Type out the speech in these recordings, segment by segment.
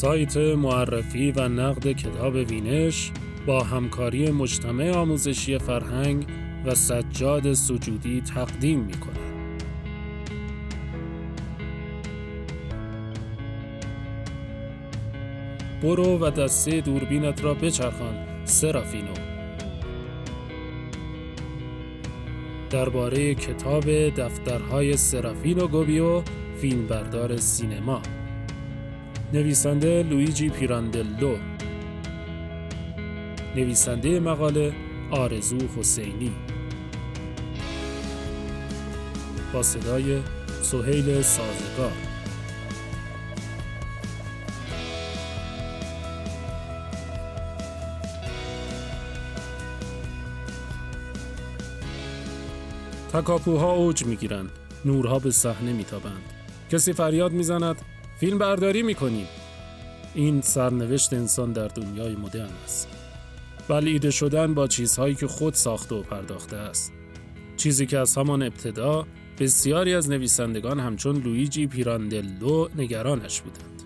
سایت معرفی و نقد کتاب وینش با همکاری مجتمع آموزشی فرهنگ و سجاد سجودی تقدیم می کند. برو و دسته دوربینت را بچرخان سرافینو درباره کتاب دفترهای سرافینو گوبیو فیلمبردار سینما نویسنده لویجی پیراندلو نویسنده مقاله آرزو حسینی. با صدای سهیل سازگار. تکاپوها اوج می‌گیرند. نورها به صحنه میتابند. کسی فریاد می‌زند فیلم برداری می‌کنیم. این سرنوشت انسان در دنیای مدرن است. بلعیده شدن با چیزهایی که خود ساخته و پرداخته است. چیزی که از همان ابتدا بسیاری از نویسندگان همچون لویجی پیراندلو نگرانش بودند.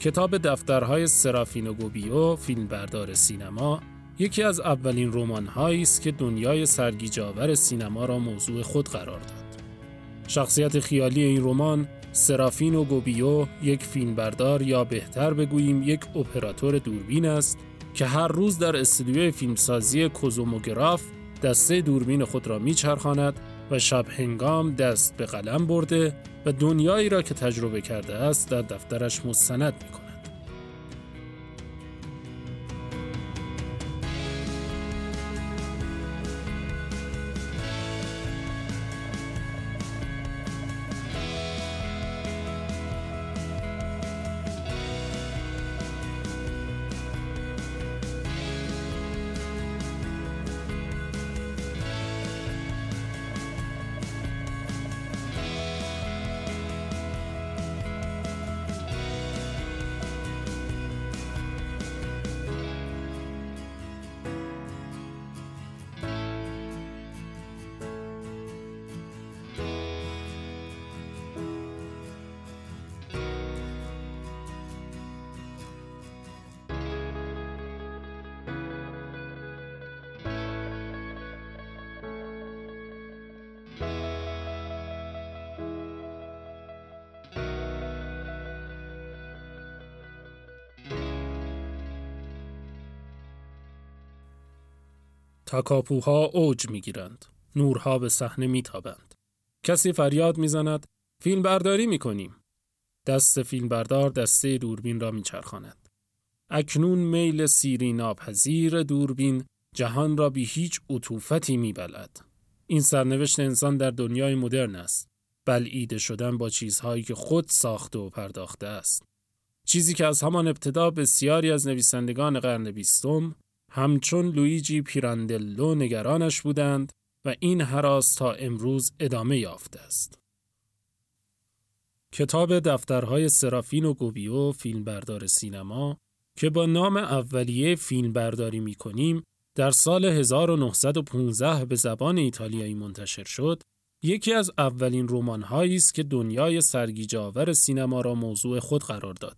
کتاب دفترهای سرافینو گوبیو فیلمبردار سینما یکی از اولین رمان‌هایی است که دنیای سرگیجاور سینما را موضوع خود قرار داد. شخصیت خیالی این رمان سرافین و گوبیو یک فیلمبردار یا بهتر بگوییم یک اپراتور دوربین است که هر روز در استودیوی فیلمسازی کوزوموگراف دسته دوربین خود را میچرخاند و شب هنگام دست به قلم برده و دنیایی را که تجربه کرده است در دفترش مستند می کند. تکاپوها اوج می‌گیرند. نورها به صحنه میتابند. کسی فریاد می‌زند فیلم برداری می‌کنیم. دست فیلم بردار دسته دوربین را میچرخاند. اکنون میل سیری ناپذیر دوربین جهان را بی هیچ عطوفتی میبلد. این سرنوشت انسان در دنیای مدرن است. بلعیده شدن با چیزهایی که خود ساخته و پرداخته است. چیزی که از همان ابتدا بسیاری از نویسندگان قرن بیستم همچون لویجی پیراندلو نگرانش بودند و این حراس تا امروز ادامه یافته است. کتاب دفترهای سرافین و گوبیو فیلمبردار سینما که با نام اولیه فیلم برداری می کنیم در سال 1915 به زبان ایتالیایی منتشر شد یکی از اولین رمان‌هایی است که دنیای سرگیجاور سینما را موضوع خود قرار داد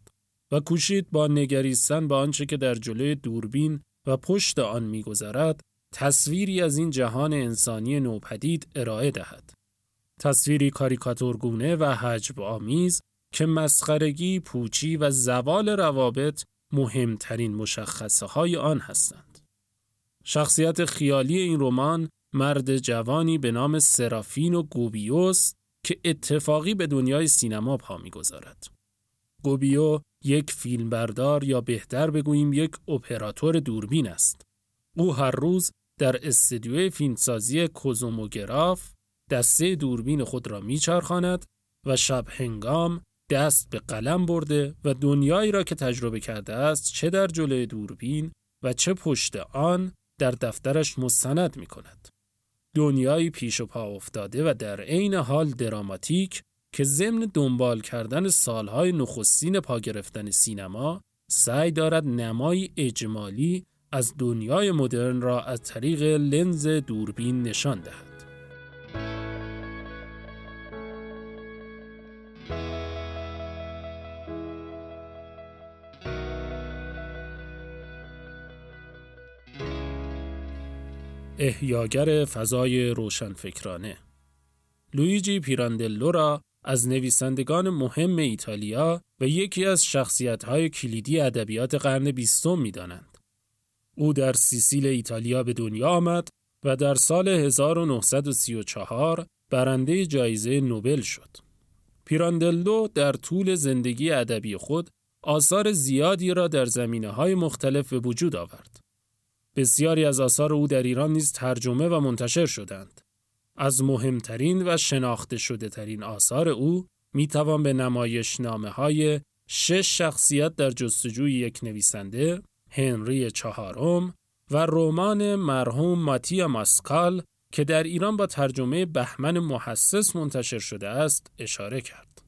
و کوشید با نگریستن به آنچه که در جلوی دوربین و پشت آن میگذرد تصویری از این جهان انسانی نوپدید ارائه دهد. تصویری کاریکاتورگونه و حجب آمیز که مسخرگی، پوچی و زوال روابط مهمترین مشخصه های آن هستند. شخصیت خیالی این رمان مرد جوانی به نام سرافین و گوبیوس که اتفاقی به دنیای سینما پا می‌گذارد. گوبیو یک فیلمبردار یا بهتر بگوییم یک اپراتور دوربین است. او هر روز در استدیوی فیلمسازی کوزوموگراف دسته دوربین خود را میچرخاند و شب هنگام دست به قلم برده و دنیایی را که تجربه کرده است چه در جلوی دوربین و چه پشت آن در دفترش مستند می کند. دنیایی پیش و پا افتاده و در عین حال دراماتیک که ضمن دنبال کردن سالهای نخستین پا گرفتن سینما سعی دارد نمای اجمالی از دنیای مدرن را از طریق لنز دوربین نشان دهد. احیاگر فضای روشنفکرانه لویجی پیراندلو را از نویسندگان مهم ایتالیا و یکی از شخصیت‌های کلیدی ادبیات قرن بیستم می‌دانند. او در سیسیل ایتالیا به دنیا آمد و در سال 1934 برنده جایزه نوبل شد. پیراندلو در طول زندگی ادبی خود آثار زیادی را در زمینه های مختلف به وجود آورد. بسیاری از آثار او در ایران نیز ترجمه و منتشر شدند. از مهمترین و شناخته شده ترین آثار او می توان به نمایش نامه های شش شخصیت در جستجوی یک نویسنده، هنری چهارم و رمان مرحوم ماتیا ماسکال که در ایران با ترجمه بهمن محسس منتشر شده است اشاره کرد.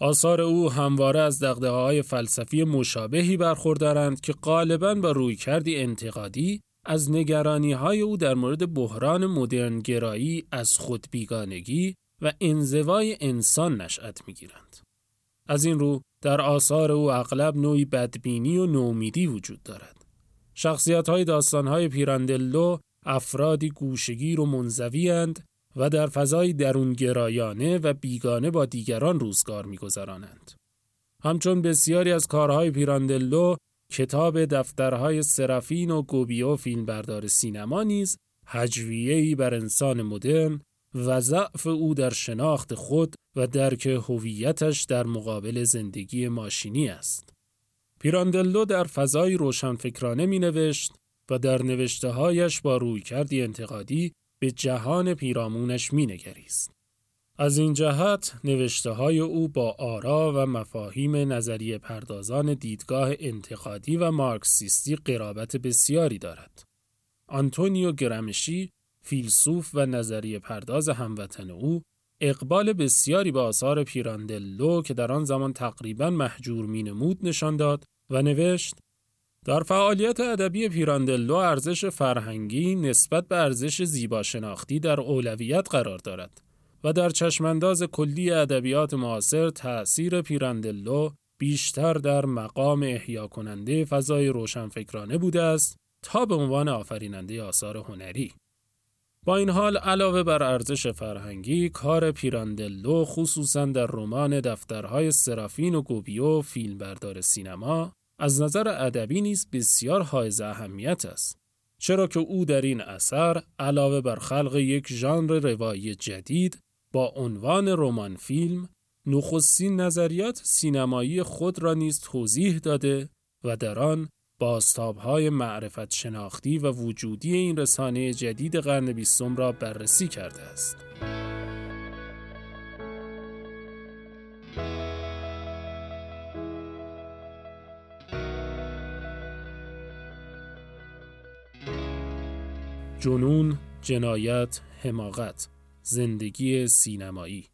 آثار او همواره از دقده های فلسفی مشابهی برخوردارند که غالباً با رویکردی انتقادی از نگرانی های او در مورد بحران مدرن گرایی از خودبیگانگی و انزوای انسان نشأت می‌گیرند. از این رو در آثار او اغلب نوعی بدبینی و نومیدی وجود دارد. شخصیت های داستان های پیراندلو افرادی گوشگیر و منزوی و در فضای درونگرایانه و بیگانه با دیگران روزگار میگذرانند. همچون بسیاری از کارهای پیراندلو کتاب دفترهای سرافین و گوبیو فیلمبردار سینما نیز هجویه‌ای بر انسان مدرن و ضعف او در شناخت خود و درک هویتش در مقابل زندگی ماشینی است. پیراندلو در فضای روشنفکرانه می نوشت و در نوشته هایش با رویکردی انتقادی به جهان پیرامونش می نگریست. از این جهت نوشته های او با آرا و مفاهیم نظریه پردازان دیدگاه انتقادی و مارکسیستی قرابت بسیاری دارد. آنتونیو گرمشی فیلسوف و نظریه پرداز هموطن او اقبال بسیاری به آثار پیراندلو که در آن زمان تقریبا محجور می نمود نشان داد و نوشت در فعالیت ادبی پیراندلو ارزش فرهنگی نسبت به ارزش زیبا شناختی در اولویت قرار دارد و در چشمانداز کلی ادبیات معاصر تأثیر پیراندلو بیشتر در مقام احیا کننده فضای روشنفکرانه بوده است تا به عنوان آفریننده آثار هنری. با این حال علاوه بر ارزش فرهنگی کار پیراندلو خصوصا در رمان دفترهای سرافین و گوبیو فیلمبردار سینما از نظر ادبی نیز بسیار حائز اهمیت است چرا که او در این اثر علاوه بر خلق یک ژانر روایی جدید با عنوان رمان فیلم نخستین نظریات سینمایی خود را نیز توضیح داده و در آن بازتابهای معرفت شناختی و وجودی این رسانه جدید قرن بیستم را بررسی کرده است. جنون، جنایت، حماقت زندگی سینمایی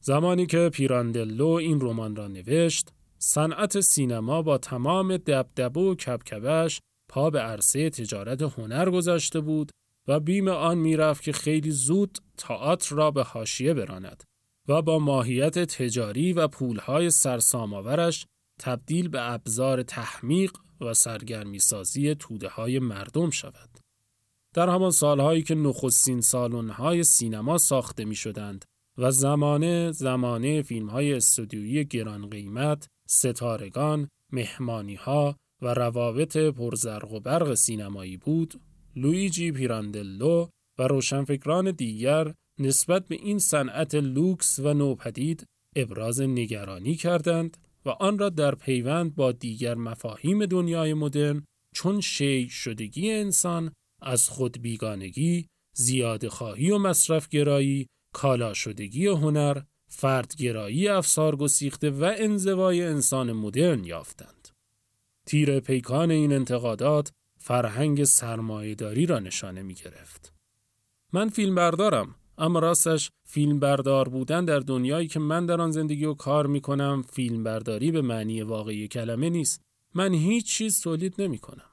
زمانی که پیراندلو این رمان را نوشت صنعت سینما با تمام دبدبه و کبکبش پا به عرصه تجارت هنر گذاشته بود و بیم آن می‌رفت که خیلی زود تئاتر را به حاشیه براند و با ماهیت تجاری و پولهای سرساماورش تبدیل به ابزار تحمیق و سرگرمی سازی توده های مردم شود. در همان سالهایی که نخستین سالن‌های سینما ساخته می شدند و زمانه زمانه فیلم های استودیویی گران قیمت، ستارگان، مهمانی ها و روابط پرزرق و برق سینمایی بود، لویجی پیراندلو و روشنفکران دیگر نسبت به این صنعت لوکس و نوپدید ابراز نگرانی کردند و آن را در پیوند با دیگر مفاهیم دنیای مدرن چون شی شدگی انسان از خود بیگانگی، زیاد خواهی و مصرف گرایی، کالا شدگی هنر، فردگرایی افسار گسیخته و انزوای انسان مدرن یافتند. تیر پیکان این انتقادات فرهنگ سرمایهداری را نشانه می گرفت. من فیلم بردارم اما راستش فیلم بردار بودن در دنیایی که من در آن زندگی و کار می کنم فیلم برداری به معنی واقعی کلمه نیست. من هیچ چیز تولید نمی کنم.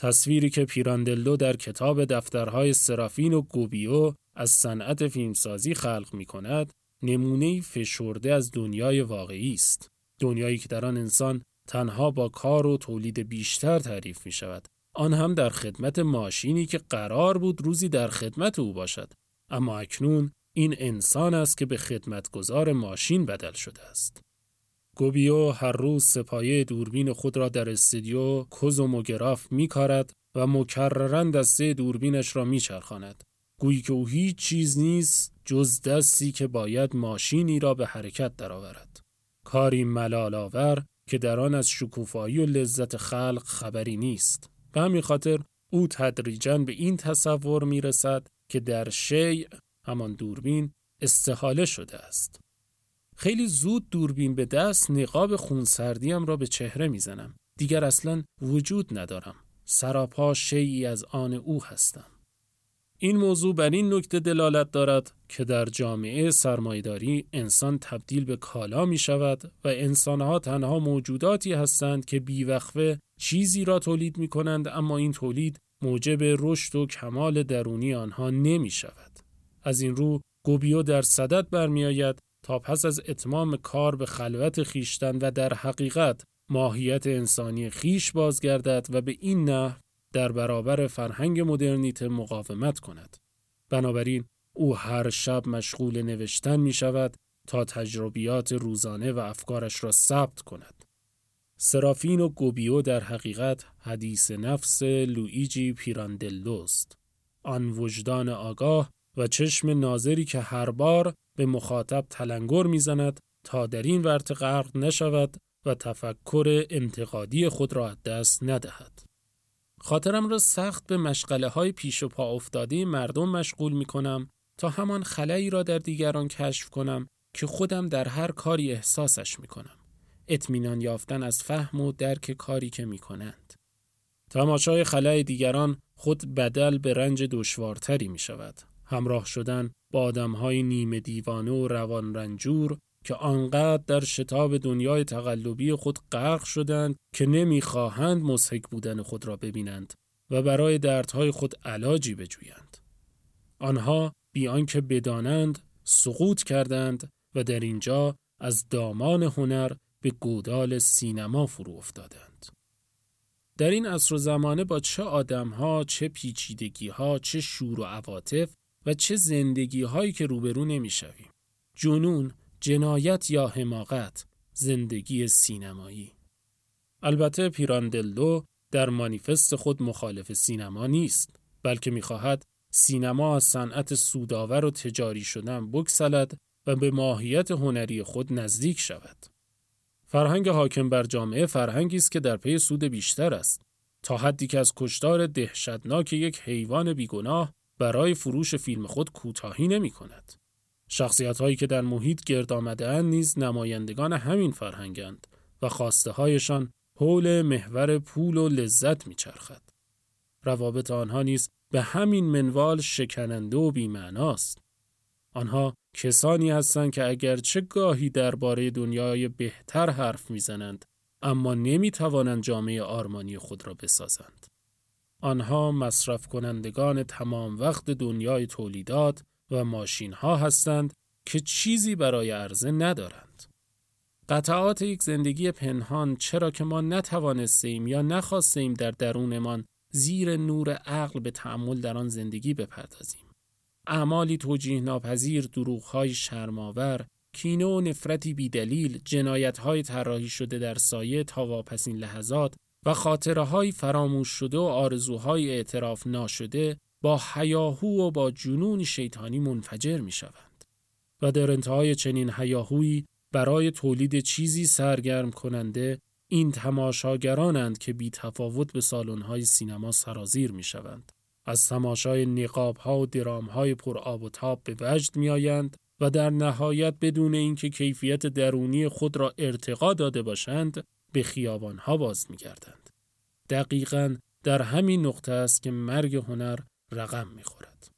تصویری که پیراندلو در کتاب دفترهای سرافین و گوبیو از صنعت فیلمسازی خلق می کند، نمونه فشرده از دنیای واقعی است. دنیایی که در آن انسان تنها با کار و تولید بیشتر تعریف می شود آن هم در خدمت ماشینی که قرار بود روزی در خدمت او باشد. اما اکنون این انسان است که به خدمتگزار ماشین بدل شده است. گوبیو هر روز سپایه دوربین خود را در استودیو کوزوموگراف می کارد و مکررن دسته دوربینش را میچرخاند. گویی که او هیچ چیز نیست جز دستی که باید ماشینی را به حرکت درآورد. کاری ملال که در آن از شکوفایی و لذت خلق خبری نیست. به همین خاطر او تدریجا به این تصور می رسد که در شیع همان دوربین استحاله شده است. خیلی زود دوربین به دست نقاب خونسردیم را به چهره می‌زنم. دیگر اصلا وجود ندارم. سراپا شیعی از آن او هستم. این موضوع بر این نکته دلالت دارد که در جامعه سرمایداری انسان تبدیل به کالا می شود و انسانها تنها موجوداتی هستند که بیوقفه چیزی را تولید می کنند اما این تولید موجب رشد و کمال درونی آنها نمی شود. از این رو گوبیو در صدد برمیآید تا پس از اتمام کار به خلوت خیشتن و در حقیقت ماهیت انسانی خیش بازگردد و به این نحو در برابر فرهنگ مدرنیته مقاومت کند. بنابراین او هر شب مشغول نوشتن می شود تا تجربیات روزانه و افکارش را ثبت کند. سرافین و گوبیو در حقیقت حدیث نفس لویجی پیراندلوست. آن وجدان آگاه و چشم ناظری که هر بار به مخاطب تلنگر می‌زند تا در این ورط غرق نشود و تفکر انتقادی خود را از دست ندهد. خاطرم را سخت به مشغله های پیش و پا افتاده مردم مشغول می کنم تا همان خلایی را در دیگران کشف کنم که خودم در هر کاری احساسش می کنم. اطمینان یافتن از فهم و درک کاری که می کنند. تماشای خلای دیگران خود بدل به رنج دشوارتری می شود. همراه شدن با آدمهای نیمه دیوانه و روان رنجور که آنقدر در شتاب دنیای تقلبی خود غرق شدند که نمی‌خواهند مسحک بودن خود را ببینند و برای دردهای خود علاجی بجویند. آنها بیان که بدانند سقوط کردند و در اینجا از دامان هنر به گودال سینما فرو افتادند. در این عصر و زمانه با چه آدمها، چه پیچیدگیها، چه شور و عواطف و چه زندگی هایی که روبرو نمی‌شویم. جنون، جنایت یا حماقت، زندگی سینمایی. البته پیراندلو در مانیفست خود مخالف سینما نیست، بلکه می‌خواهد سینما از صنعت سودآور و تجاری شدن بگسلد و به ماهیت هنری خود نزدیک شود. فرهنگ حاکم بر جامعه فرهنگی است که در پی سود بیشتر است تا حدی که از کشتار دهشتناک یک حیوان بیگناه برای فروش فیلم خود کوتاهی نمی کند. شخصیت هایی که در محیط گرد آمده نیز نمایندگان همین فرهنگند و خواسته هایشان حول محور پول و لذت میچرخد. روابط آنها نیز به همین منوال شکننده و بیمعناست. آنها کسانی هستند که اگرچه گاهی درباره دنیای بهتر حرف می‌زنند اما نمی توانند جامعه آرمانی خود را بسازند. آنها مصرف کنندگان تمام وقت دنیای تولیدات و ماشین ها هستند که چیزی برای عرضه ندارند. قطعات یک زندگی پنهان چرا که ما نتوانستیم یا نخواستیم در درونمان زیر نور عقل به تعمل در آن زندگی بپردازیم. اعمالی توجیه ناپذیر دروغهای شرماور، کینه و نفرتی بیدلیل، جنایتهای طراحی شده در سایه تا واپسین لحظات و خاطره های فراموش شده و آرزوهای اعتراف ناشده با حیاهو و با جنون شیطانی منفجر می شوند. و در انتهای چنین حیاهویی برای تولید چیزی سرگرم کننده این تماشاگرانند که بی تفاوت به سالن‌های سینما سرازیر می شوند. از تماشای نقاب ها و درام های پر آب و تاب به وجد می آیند و در نهایت بدون اینکه کیفیت درونی خود را ارتقا داده باشند به خیابان ها باز می گردند. دقیقا در همین نقطه است که مرگ هنر رقم می خورد.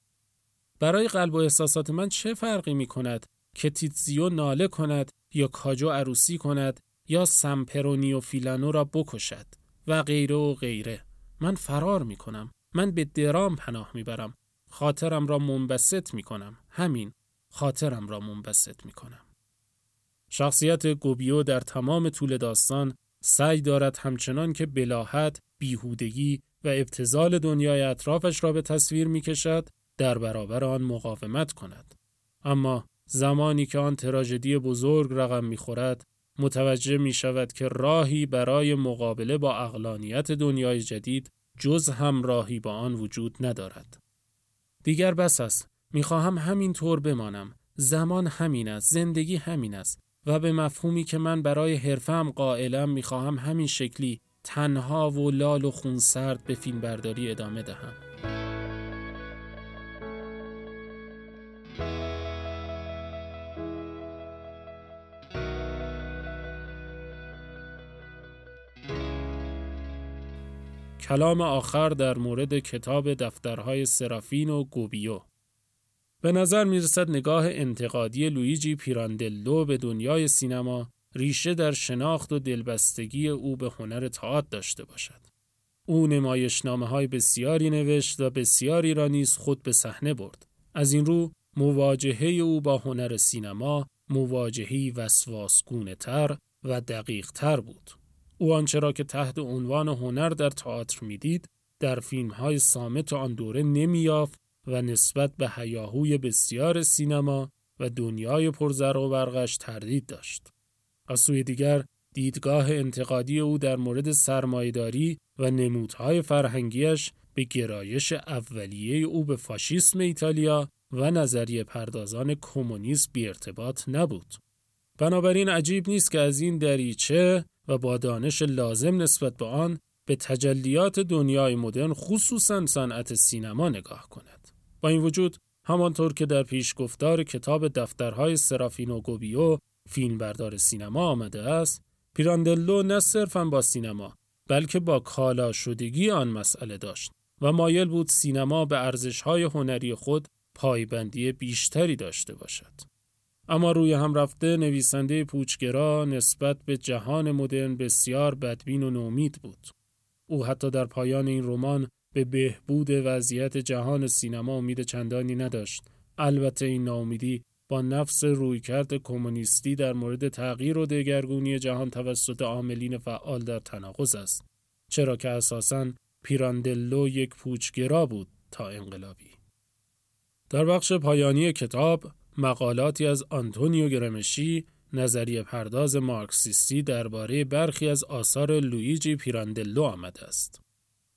برای قلب و احساسات من چه فرقی می کند که تیتزیو ناله کند یا کاجو عروسی کند یا سمپرونی و فیلانو را بکشد و غیره و غیره. من فرار می کنم من به درام پناه می برم خاطرم را منبسط می کنم همین خاطرم را منبسط می کنم شخصیت گوبیو در تمام طول داستان سعی دارد همچنان که بلاحت، بیهودگی و ابتزال دنیای اطرافش را به تصویر می کشد، در برابر آن مقاومت کند. اما زمانی که آن تراژدی بزرگ رقم می خورد، متوجه می شود که راهی برای مقابله با اقلانیت دنیای جدید جز هم راهی با آن وجود ندارد. دیگر بس است. می‌خواهم همین طور بمانم. زمان همین است. زندگی همین است. و به مفهومی که من برای حرفم قائلم می‌خواهم همین شکلی تنها و لال و خونسرد به فیلم برداری ادامه دهم. کلام آخر در مورد کتاب دفترهای سرافین و گوبیو به نظر می رسد نگاه انتقادی لویجی پیراندلو به دنیای سینما ریشه در شناخت و دلبستگی او به هنر تئاتر داشته باشد. او نمایشنامه های بسیاری نوشت و بسیاری را نیز خود به صحنه برد. از این رو مواجهه او با هنر سینما مواجهی وسواسگونه تر و دقیق تر بود. او آنچه را که تحت عنوان هنر در تئاتر می‌دید در فیلم های سامت آن دوره نمیافت و نسبت به هیاهوی بسیار سینما و دنیای پرزر و برقش تردید داشت. از سوی دیگر دیدگاه انتقادی او در مورد سرمایداری و نمودهای فرهنگیش به گرایش اولیه او به فاشیسم ایتالیا و نظریه پردازان کمونیسم بی ارتباط نبود. بنابراین عجیب نیست که از این دریچه و با دانش لازم نسبت به آن به تجلیات دنیای مدرن خصوصا صنعت سینما نگاه کند. با این وجود همانطور که در پیش گفتار کتاب دفترهای سرافینو گوبیو فیلمبردار سینما آمده است پیراندلو نه صرفا با سینما بلکه با کالا شدگی آن مسئله داشت و مایل بود سینما به ارزشهای هنری خود پایبندی بیشتری داشته باشد. اما روی هم رفته نویسنده پوچگرا نسبت به جهان مدرن بسیار بدبین و نومید بود. او حتی در پایان این رمان به بهبود وضعیت جهان سینما امید چندانی نداشت. البته این ناامیدی با نفس رویکرد کمونیستی در مورد تغییر و دگرگونی جهان توسط عاملین فعال در تناقض است. چرا که اساساً پیراندلو یک پوچگرا بود تا انقلابی. در بخش پایانی کتاب مقالاتی از آنتونیو گرمشی نظریه پرداز مارکسیستی درباره برخی از آثار لویجی پیراندلو آمده است.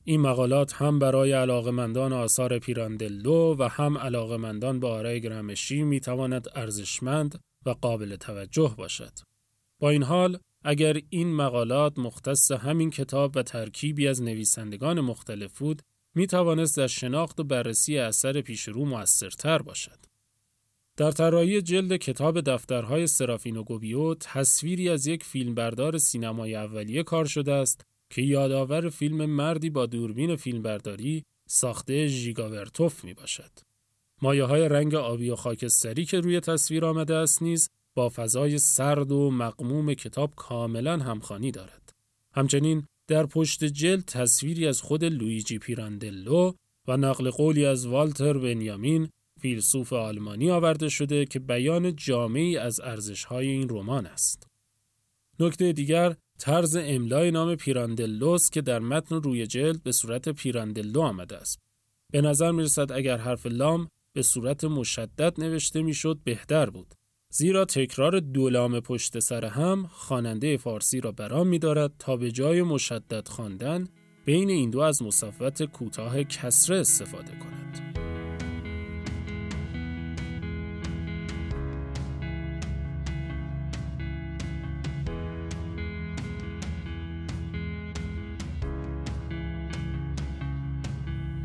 این مقالات هم برای علاقمندان آثار پیراندلو و هم علاقمندان به آرای گرمشی می تواند ارزشمند و قابل توجه باشد. با این حال اگر این مقالات مختص همین کتاب و ترکیبی از نویسندگان مختلف بود می توانست در شناخت و بررسی اثر پیشرو موثرتر باشد. در طراحی جلد کتاب دفترهای سرافین و گوبیو تصویری از یک فیلمبردار سینمای اولیه کار شده است که یادآور فیلم مردی با دوربین فیلمبرداری ساخته ژیگاورتوف می باشد. مایه های رنگ آبی و خاکستری که روی تصویر آمده است نیز با فضای سرد و مقموم کتاب کاملا همخانی دارد. همچنین در پشت جلد تصویری از خود لویجی پیراندلو و نقل قولی از والتر بنیامین فیلسوف آلمانی آورده شده که بیان جامعی از ارزش‌های این رمان است. نکته دیگر طرز املای نام پیراندلوس که در متن روی جلد به صورت پیراندلو آمده است. به نظر می رسد اگر حرف لام به صورت مشدد نوشته می‌شد بهتر بود. زیرا تکرار دو لام پشت سر هم خواننده فارسی را برام می دارد تا به جای مشدد خواندن بین این دو از مصفت کوتاه کسره استفاده کند.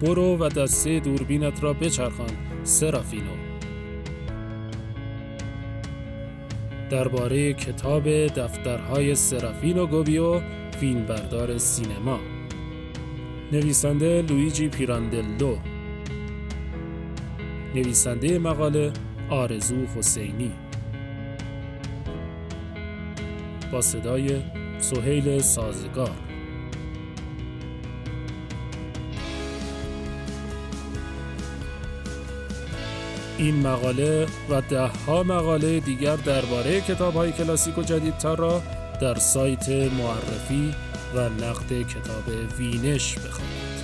برو و دسته دوربینت را بچرخان سرافینو. درباره کتاب دفترهای سرافینو گوبیو فیلمبردار سینما. نویسنده لویجی پیراندلو. نویسنده مقاله آرزو حسینی. با صدای سهیل سازگار. این مقاله و ده ها مقاله دیگر درباره کتاب های کلاسیک و جدیدتر را در سایت معرفی و نقد کتاب وینش بخوانید.